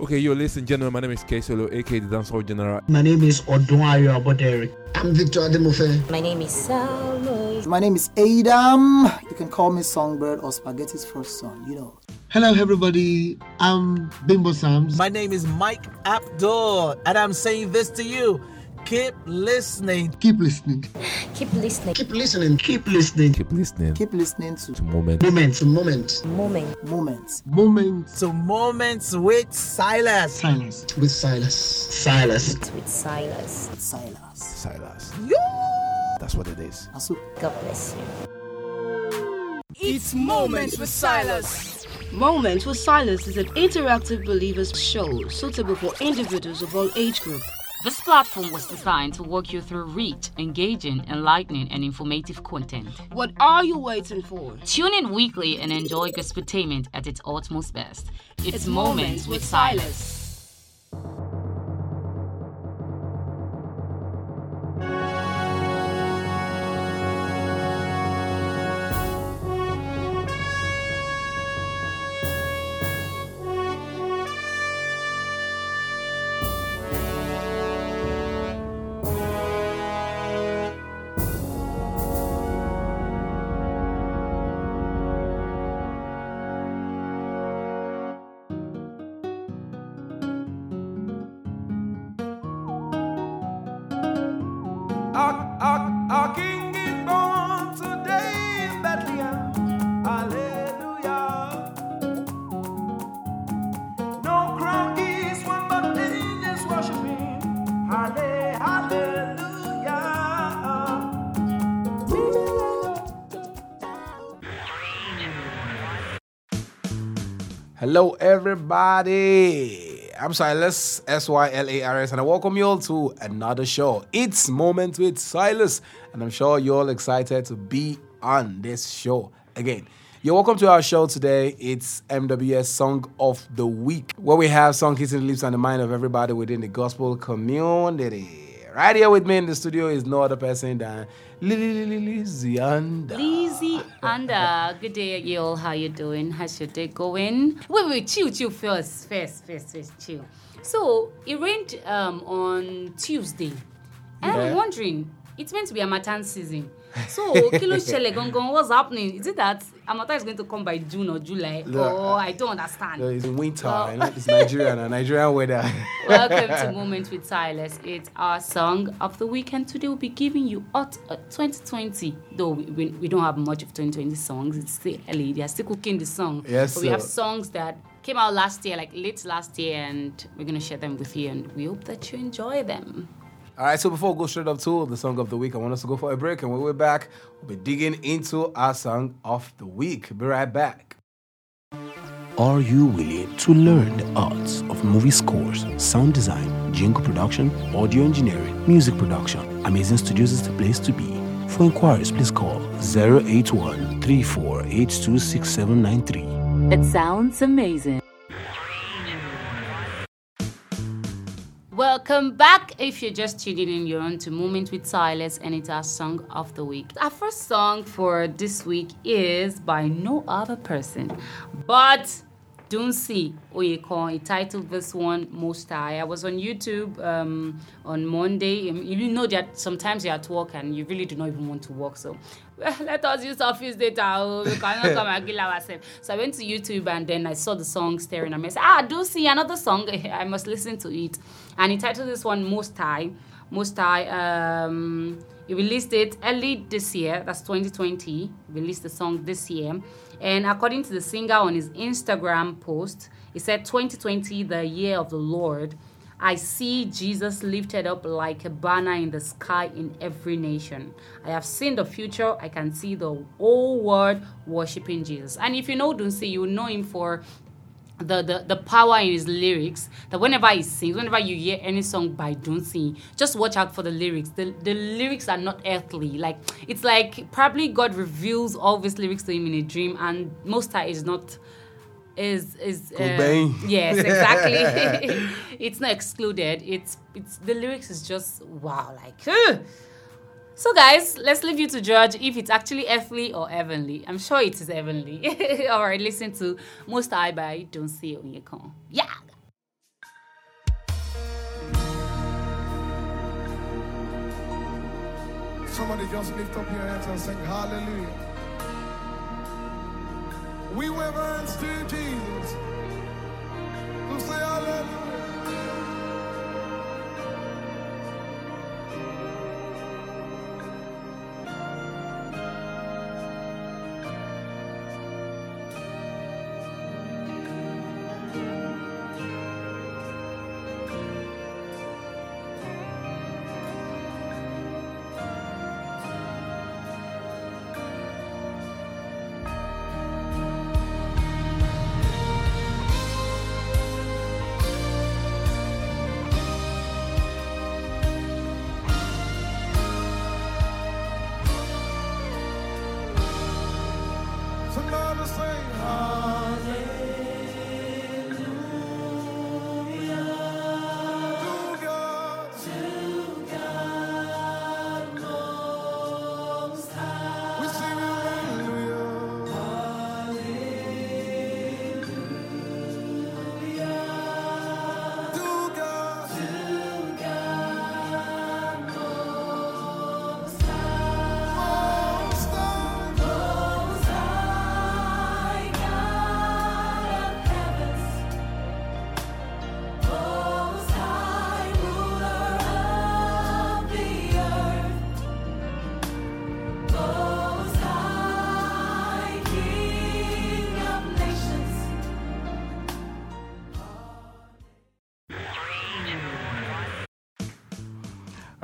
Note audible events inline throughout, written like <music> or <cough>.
Okay, yo, listen, gentlemen. My name is K Solo, aka the Dancehall General. My name is Odunwayo Abodere. I'm Victor Ademofe. My name is Salmo. My name is Adam. You can call me Songbird or Spaghetti's first son, you know. Hello, everybody. I'm Bimbo Sams. My name is Mike Abdul, and I'm saying this to you. Keep listening. Keep listening. Keep listening. Keep listening. Keep listening. Keep listening Keep listening to to Moment. Moment to moment. Moment. Moments. Moment. To Moments with Silas. Silence. With Silas. Silas. With Silas. Silas. Silas. That's what it is. Asu. God bless you. It's Moments with Silas. Moments with Silas is an interactive believers show suitable for individuals of all age group. This platform was designed to walk you through rich, engaging, enlightening, and informative content. What are you waiting for? Tune in weekly and enjoy gospeltainment at its utmost best. It's, It's Moments with Silas. Hello, everybody. I'm Silas, S Y L A R S, and I welcome you all to another show. It's Moment with Silas, and I'm sure you're all excited to be on this show again. You're welcome to our show today. It's MWS Song of the Week, where we have song hitting the lips and the mind of everybody within the gospel community. Right here with me in the studio is no other person than Lizzie Anda. Lizzie and uh, good day, y'all. How you doing? How's your day going? Wait, wait, chill, chill first, first, first, first, chill. So it rained um, on Tuesday, and Yeah. I'm wondering, it's meant to be harmattan season. So kilo shele gongon, what's happening? Is it that Harmattan is going to come by June or July? Look, oh, I don't understand. It's winter, Well- it's Nigerian, and Nigerian weather. <laughs> Welcome to Moment with Silas. It's our song of the weekend. Today we'll be giving you uh, 2020. Though we, we, we don't have much of 2020 songs. It's still early. They are still cooking the song. Yes, But we have songs that came out last year, like late last year, and we're going to share them with you. And we hope that you enjoy them. All right, so before we go straight up to the song of the week, I want us to go for a break. And when we're back, we'll be digging into our song of the week. Be right back. Are you willing to learn the arts of movie scores, sound design, jingle production, audio engineering, music production? Amazing Studios is the place to be. For inquiries, please call 081 34826793. It sounds amazing. Welcome back. If you're just tuning in, you're on to Moment with Silas, and it's our song of the week. Our first song for this week is by no other person but Dunsin Oyekan. He titled this one Most High. I was on YouTube um, on Monday. Um, You know that sometimes you're at work and you really do not even want to work, so well, <laughs> let us use office data. We cannot come and kill ourselves. So I went to YouTube and then I saw the song staring at me. I said, Ah, Dunsin, another song. <laughs> I must listen to it. And he titled this one Most High. Most High. Um, he released it early this year, that's 2020. He released the song this year. And according to the singer on his Instagram post, he said 2020, the year of the Lord. I see Jesus lifted up like a banner in the sky in every nation. I have seen the future. I can see the whole world worshiping Jesus. And if you know Dunsin, you know him for the, the the power in his lyrics that whenever he sings whenever you hear any song by Dunsin just watch out for the lyrics. The, the lyrics are not earthly. Like it's like probably God reveals all these lyrics to him in a dream and most time is not is is uh, yes <laughs> exactly. <laughs> It's not excluded. It's it's the lyrics is just wow like ugh. So, guys, let's leave you to judge if it's actually earthly or heavenly. I'm sure it is heavenly. <laughs> All right, listen to Most High by Dunsin Oyekan. Yeah! Somebody just lift up your hands and sing hallelujah. We were once to Jesus. Who say hallelujah.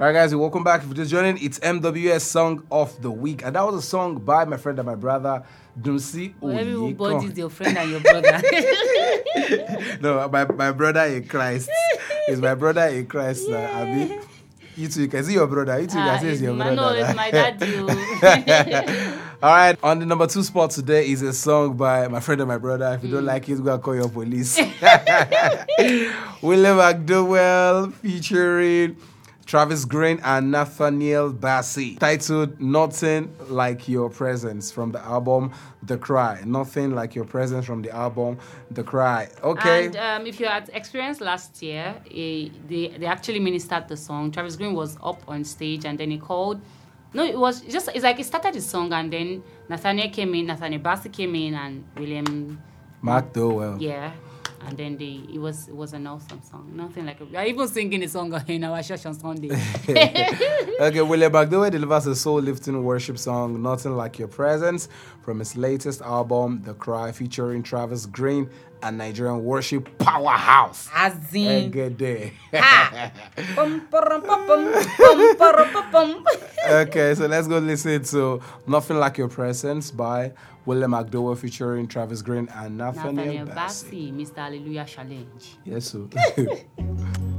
All right, guys, welcome back. If you're just joining, it's MWS Song of the Week. And that was a song by my friend and my brother, Dunsin Everybody's Oyekan. your friend and your brother. <laughs> No, my, my brother in Christ. is my brother in Christ. Uh, Abi. You too, you can see your brother. You too, you Ah, can see it's it's your my- brother. no, it's my daddy, oh. <laughs> All right, on the number two spot today is a song by my friend and my brother. If you Mm. don't like it, go and call your police. <laughs> William McDowell featuring Travis Green and Nathaniel Bassey. Titled Nothing Like Your Presence from the album The Cry. Nothing Like Your Presence from the album The Cry. Okay. And um, if you had experienced last year, eh, they, they actually ministered the song. Travis Green was up on stage and then he called. No, it was just, it's like he started the song and then Nathaniel came in, Nathaniel Bassey came in and William, McDowell. yeah. And then they, it was it was an awesome song. Nothing like, we are even singing the song in our church on Sunday. <laughs> okay, William McDowell delivers a soul lifting worship song, Nothing Like Your Presence, from his latest album, The Cry, featuring Travis Green and Nigerian worship powerhouse. As in. Egede. Ha! Bum, ba-rum, ba-bum, bum, ba-rum, ba-bum. okay, so let's go listen to Nothing Like Your Presence by William McDowell featuring Travis Green and Nathaniel, Nathaniel Mr. Hallelujah Challenge. Yes, sir. <laughs>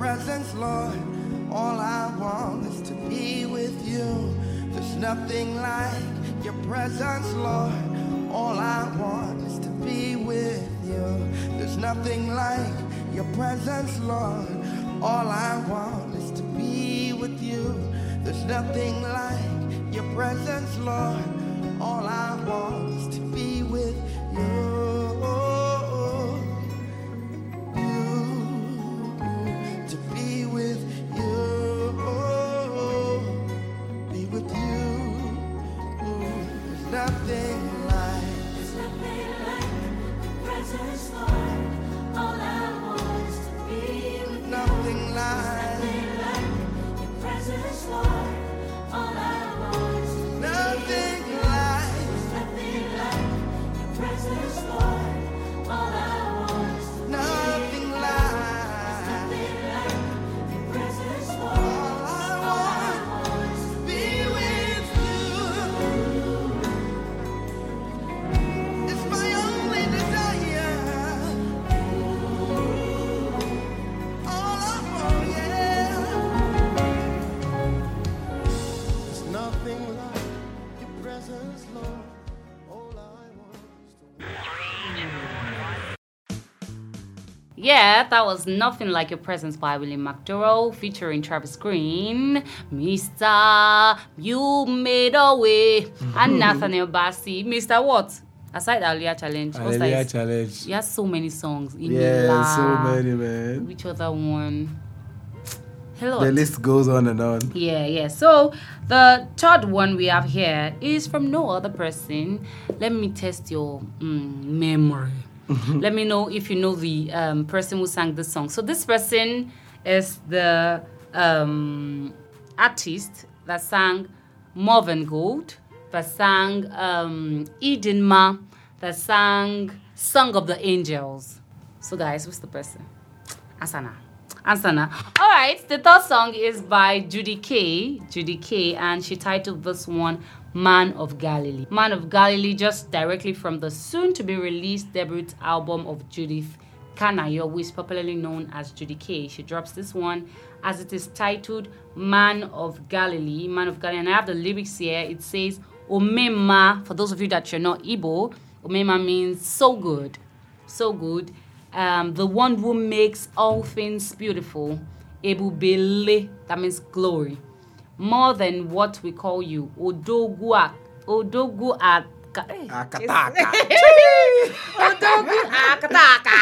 presence, Lord. All I want is to be with you. There's nothing like your presence, Lord. All I want is to be with you. There's nothing like your presence, Lord. All I want is to be with you. There's nothing like your presence, Lord. All I want is to presence, Lord. Yeah, that was Nothing Like Your Presence by William McDowell featuring Travis Green, Mr. You Made a Way, and <laughs> Nathaniel Bassey. Mr. What? Aside Aliyah Challenge. Aliyah Challenge. You had so many songs. In yeah, so many, man. Which other one? Hello. The list goes on and on. Yeah, yeah. So the third one we have here is from no other person. Let me test your mm, memory. Let me know if you know the um, person who sang this song. So this person is the um, artist that sang Than Gold, that sang um, Idinma, that sang Song of the Angels. So guys, who's the person? Asana. Asana. All right, the third song is by Judikay. Judy K. And she titled this one Man of Galilee. Man of Galilee, just directly from the soon to be released debut album of Judith Kanayo, who is popularly known as Judikay. She drops this one as it is titled Man of Galilee. Man of Galilee. And I have the lyrics here. It says, Omema, for those of you that you're not Igbo, Omema means so good so good. Um, the one who makes all things beautiful. Ebubele, that means glory. More than what we call you. Odogu at Odogu at Akataka. <laughs> Odogu akataka.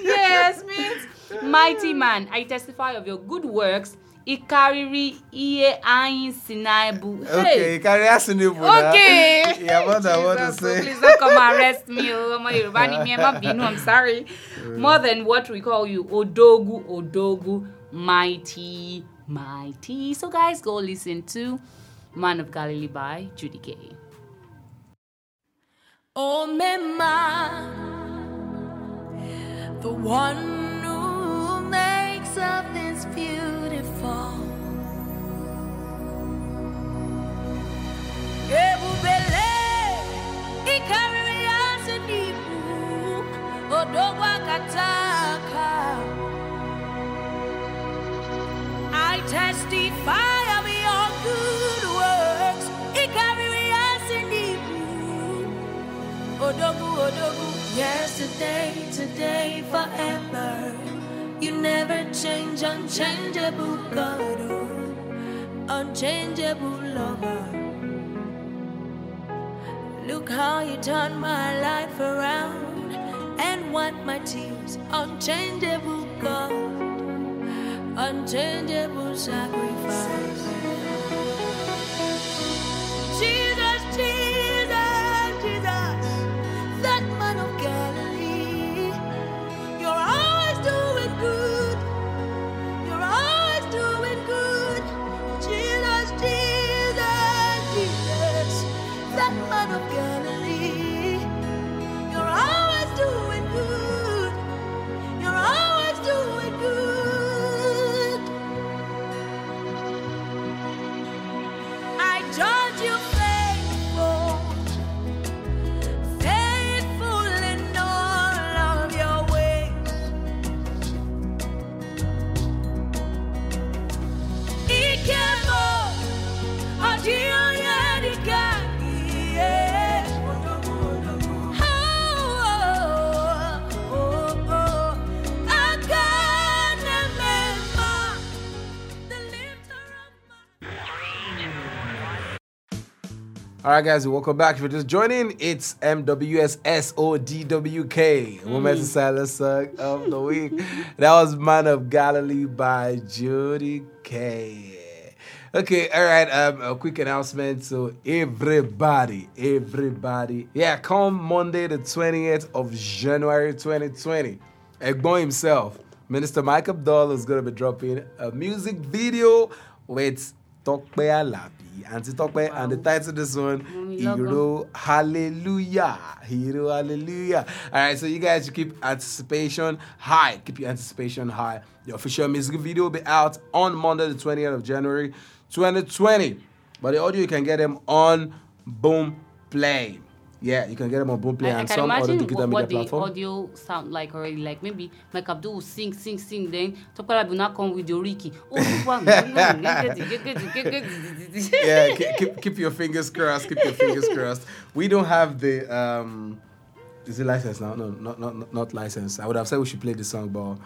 <laughs> yes, means mighty man. I testify of your good works. Ikariri iye ayin sinaibu. Okay, carry us in the Okay. <laughs> Yeah, what I want to Jesus, so say. Please don't come arrest me. Oh, ọmọ Yorùbá ni mi, ẹ má bínú, I'm sorry. Mm. More than what we call you, Odogu, Odogu, mighty, mighty. So guys, go listen to Man of Galilee by Judikay. Oh, Mema, the one who makes all things beautiful. I testify of your good works. Yesterday, today, forever. Never change, unchangeable God, oh, unchangeable lover. Look how you turned my life around and wipe my tears, unchangeable God, unchangeable sacrifice. All right, guys, welcome back. If you're just joining, it's MWSSODWK, Women's Silence Song of the Week. That was Man of Galilee by Judy K. Okay, all right. Um, a quick announcement to everybody, everybody. Yeah, come Monday, the 20th of January 2020. Egbon himself, Minister Mike Abdul, is going to be dropping a music video with Tope Alabi, Auntie Tope, and the title of this one, Hero Hallelujah. Hero Hallelujah. All right, so you guys should keep anticipation high. Keep your anticipation high. The official music video will be out on Monday, the 20th of January 2020. But the audio, you can get them on Boom Play. Yeah, you can get them on Boomplay I, I and can some other imagine digital media what the audio sound like already. Like maybe Mike Abdul will sing, sing, sing, then Topala will not come with your Ricky. Oh, yeah, keep, keep, keep your fingers crossed. Keep your fingers crossed. We don't have the um, Is it licensed now? No, not not not licensed. I would have said we should play the song, but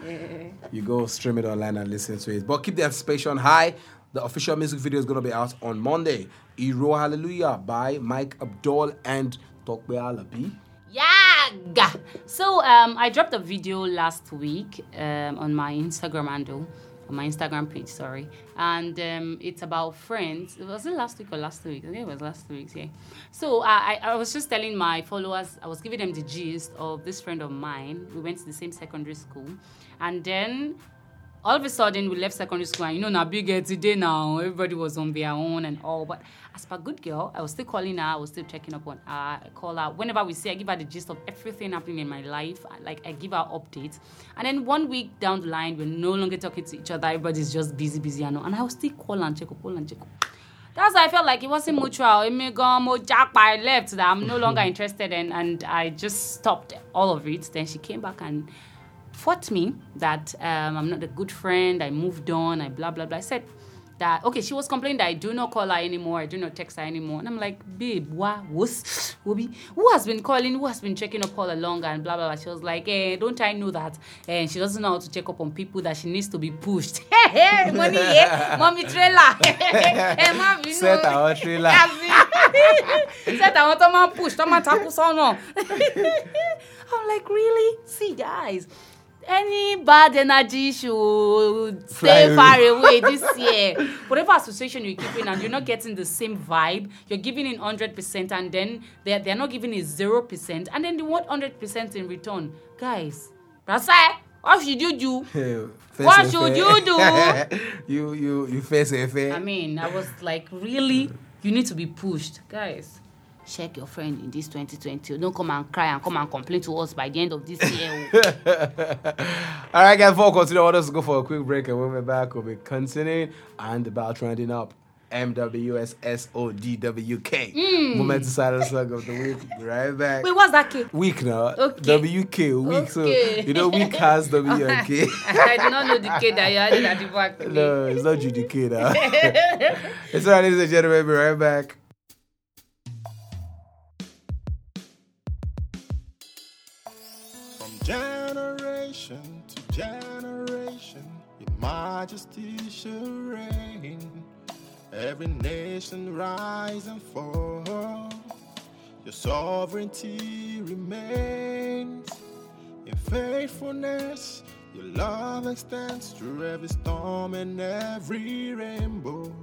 you go stream it online and listen to it. But keep the anticipation high. The official music video is gonna be out on Monday. Hero Hallelujah by Mike Abdul and Alabi. Yeah. So um, I dropped a video last week um, on my Instagram handle, on my Instagram page, sorry, and um, it's about friends. Was it last week or last week? I think it was last week. Yeah. So I I was just telling my followers, I was giving them the gist of this friend of mine. We went to the same secondary school, and then all of a sudden we left secondary school and you know now big today now uh, everybody was on their own and all but as per good girl i was still calling her i was still checking up on her i call her whenever we see i give her the gist of everything happening in my life I- like i give her updates and then one week down the line we're no longer talking to each other everybody's just busy busy and all and i was still call and check up call and check up that's why I felt like it wasn't mutual. Emi gan, mo japa, I left that I'm no longer <laughs> interested in, and I just stopped all of it. Then she came back and fought me that um, I'm not a good friend. I moved on. I blah blah blah. I said that okay. She was complaining that I do not call her anymore. I do not text her anymore. And I'm like, babe, what was Wobi? Who has been calling? Who has been checking up all along? And blah blah blah. She was like, eh, don't I know that? And she doesn't know how to check up on people that she needs to be pushed. <laughs> Money, yeah, <laughs> mommy trailer. <laughs> Eh, má bínú. Set our trailer. set àwọn tó máa push máa ń takú. I'm like, really? See, guys, any bad energy should stay far away. this <laughs> year. Whatever association you're keeping and you're not getting the same vibe, you're giving in 100% and then they're, they're not giving it 0% and then they want 100% in return. Guys, that's it. What should you do? <laughs> Face What should fair. you do? <laughs> you you you face a fair. I mean, I was like, really? You need to be pushed. Guys, check your friend in this 2020. Don't come and cry and come and complain to us by the end of this year. <laughs> All right, guys, before we continue, I want us to go for a quick break, and when we're back, we'll be continuing and about trending up. MWSSODWK. Mm. Moment to silence song of the week. Be right back. Wait, what's that kid? Week now. Okay. WK, week. So, Okay. you know, week has <laughs> W and K. I did not know the kid that you added at the back. no, it's not GDK now. <laughs> it's all right, ladies and gentlemen, be right back. Generation to generation, your majesty shall reign. Every nation rise and fall. Your sovereignty remains. In faithfulness, your love extends through every storm and every rainbow.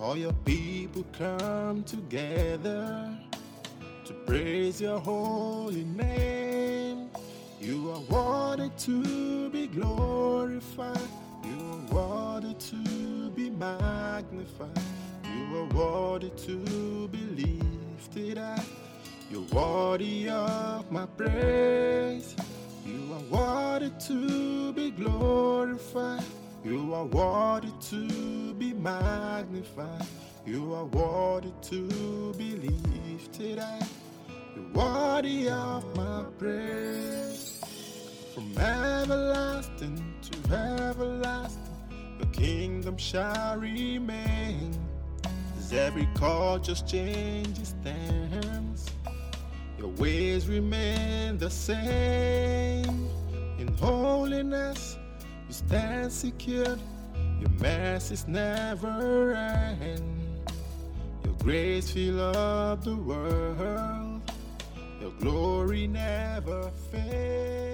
All your people come together to praise your holy name. You are worthy to be glorified. You are worthy to be magnified. You are worthy to be lifted up. You're worthy of my praise. You are worthy to be glorified. You are worthy to be magnified. You are worthy to be lifted up. You're worthy of my praise. From everlasting to everlasting, the kingdom shall remain. As every call just changes stands, your ways remain the same. In holiness, you stand secured. Your mercies never end. Your grace fill up the world. Your glory never fades.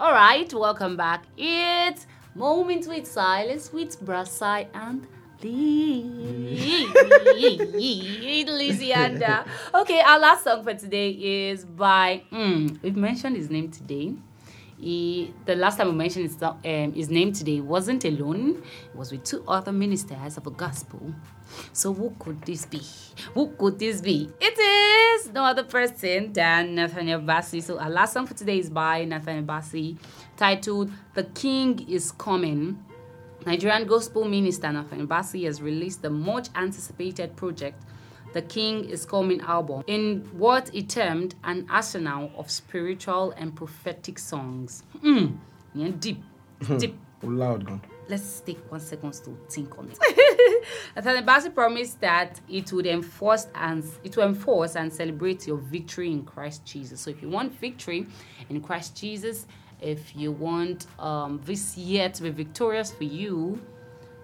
All right, welcome back. It's Moment with Silas with Brassai and Lee. Lysianda. Okay, our last song for today is by. Mm, we've mentioned his name today. He, the last time we mentioned his, um, his name today wasn't alone. It was with two other ministers of the gospel. So who could this be? Who could this be? It is no other person than Nathaniel Bassey. So our last song for today is by Nathaniel Bassey, titled "The King Is Coming." Nigerian gospel minister Nathaniel Bassey has released the much anticipated project, The King is Coming album, in what he termed an arsenal of spiritual and prophetic songs. Mm, yeah, deep, deep. Loud gun. Let's take one second to think on it. <laughs> <laughs> Nathaniel Bassey promised that it would enforce and it will enforce and celebrate your victory in Christ Jesus. So if you want victory in Christ Jesus, if you want um, this year to be victorious for you,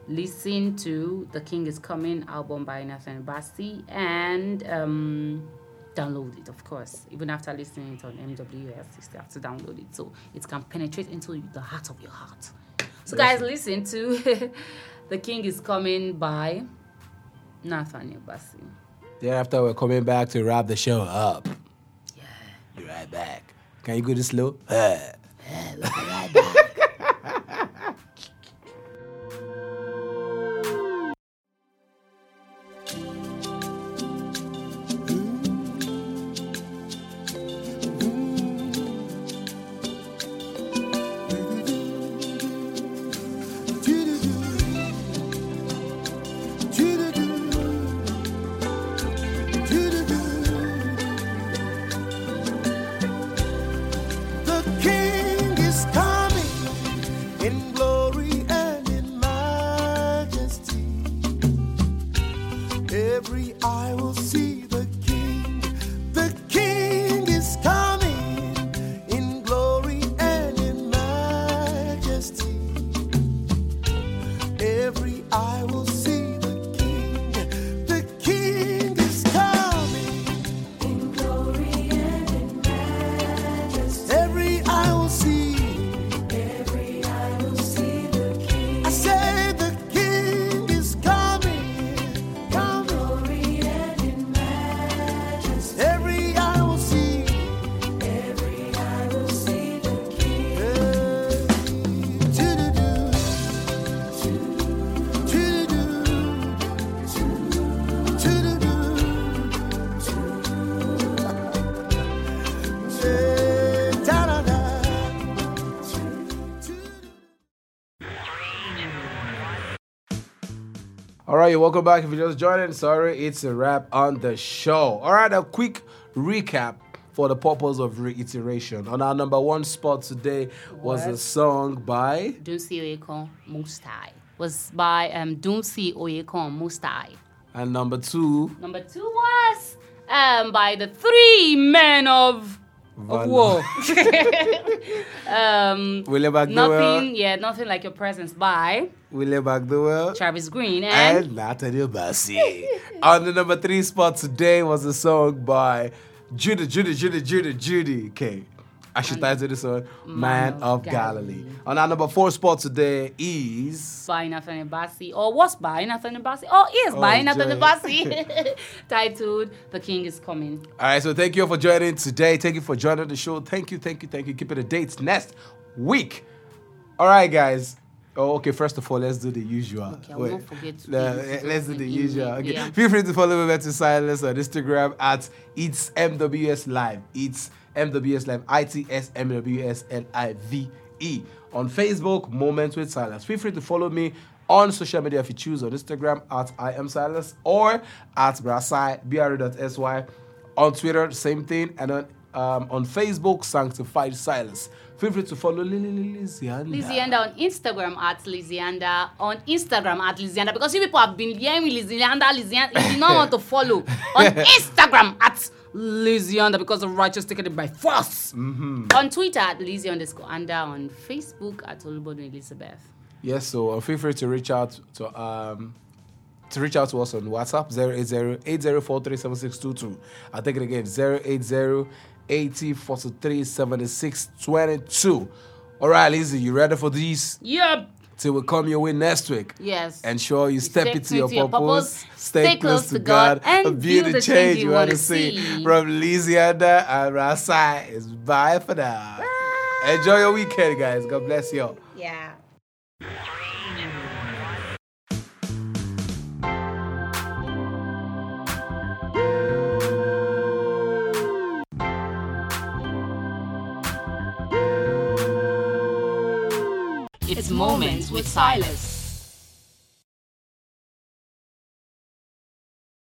listen to the King is Coming album by Nathaniel Bassey and um, download it, of course. Even after listening it on MWS, you still have to download it so it can penetrate into the heart of your heart. So, guys, listen to <laughs> The King is Coming by Nathaniel Bassey. Thereafter, we're coming back to wrap the show up. Yeah. Be right back. Can you go this slow? Uh. The Right, welcome back. If you're just joining, sorry, it's a wrap on the show. All right, a quick recap for the purpose of reiteration. On our number one spot today was a song by Dunsin Oyekan Mustai. Was by um, Dunsin Oyekan Mustai. and number two, Number two was um, by the three men of, of war. <laughs> <laughs> um, William McDowell. nothing, yeah, nothing like your presence by William McDowell, Travis Green and, and Nathaniel Bassey. <laughs> On the number three spot today was a song by Judy, Judy, Judy, Judy, Judy I should title this one Man, of, Galilee. On our number four spot today is by Nathaniel Bassey. or was by Nathaniel Bassey? or is by Oh, Nathaniel joy. Bassey, <laughs> <laughs> titled "The King Is Coming." All right, so thank you all for joining today. Thank you for joining the show. Thank you, thank you, thank you. Keep it a date next week. All right, guys. Oh, okay. First of all, let's do the usual. Okay, I not forget to No, do this let's do the usual. Okay. yeah. Feel free to follow me back to Silence on Instagram at it's MWS Live. It's MWS Live. I T S M W S L I V E. On Facebook, Moments with Silas. Feel free to follow me on social media if you choose on Instagram at I am Silence or at Brasai, BR.sy. On Twitter, same thing. And on um, on Facebook, Sanctified Silence. Feel free to follow Lizianda. Lizianda on Instagram at Lizianda on Instagram at Lizianda because you people have been hearing me Lizianda Lizianda. You do not want to follow <laughs> on Instagram at Lizianda because the righteous taken it by force. Mm-hmm. On Twitter at Lizzie underscore under on Facebook at Olubodu Elizabeth. Yes, so uh, feel free to reach out to um to reach out to us on WhatsApp 080-8043-7622. I'll take it again 080-8043-7622. All right, Lizzie, you ready for these? Yep. Till we come your way next week. Yes. Ensure you step, step into your your purpose, purpose, stay, close, to God, and be the change you want to see. From Lizianda and Rasai, it's bye for now. Enjoy your weekend, guys. God bless you all. Yeah. Moments with Silas.